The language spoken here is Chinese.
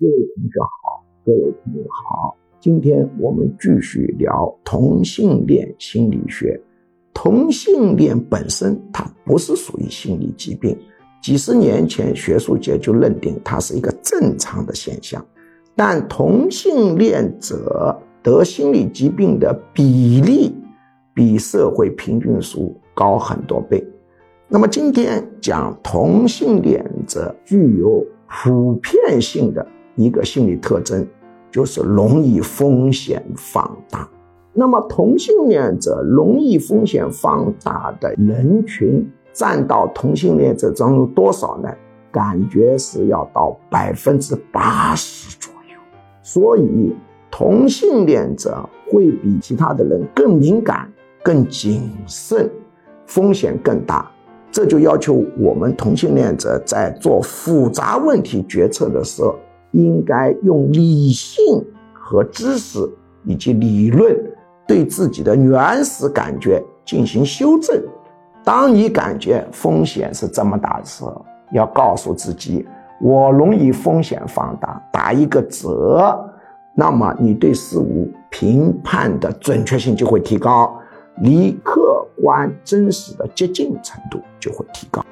各位同学好，各位朋友好，今天我们继续聊同性恋心理学。同性恋本身它不是属于心理疾病，几十年前学术界就认定它是一个正常的现象。但同性恋者得心理疾病的比例比社会平均数高很多倍。那么今天讲同性恋者具有普遍性的。一个心理特征就是容易风险放大。那么同性恋者容易风险放大的人群占到同性恋者当中多少呢？感觉是要到百分之八十左右。所以同性恋者会比其他的人更敏感、更谨慎，风险更大。这就要求我们同性恋者在做复杂问题决策的时候。应该用理性和知识以及理论对自己的原始感觉进行修正。当你感觉风险是这么大的时候，要告诉自己：我容易风险放大，打一个折。那么你对事物评判的准确性就会提高，离客观真实的接近程度就会提高。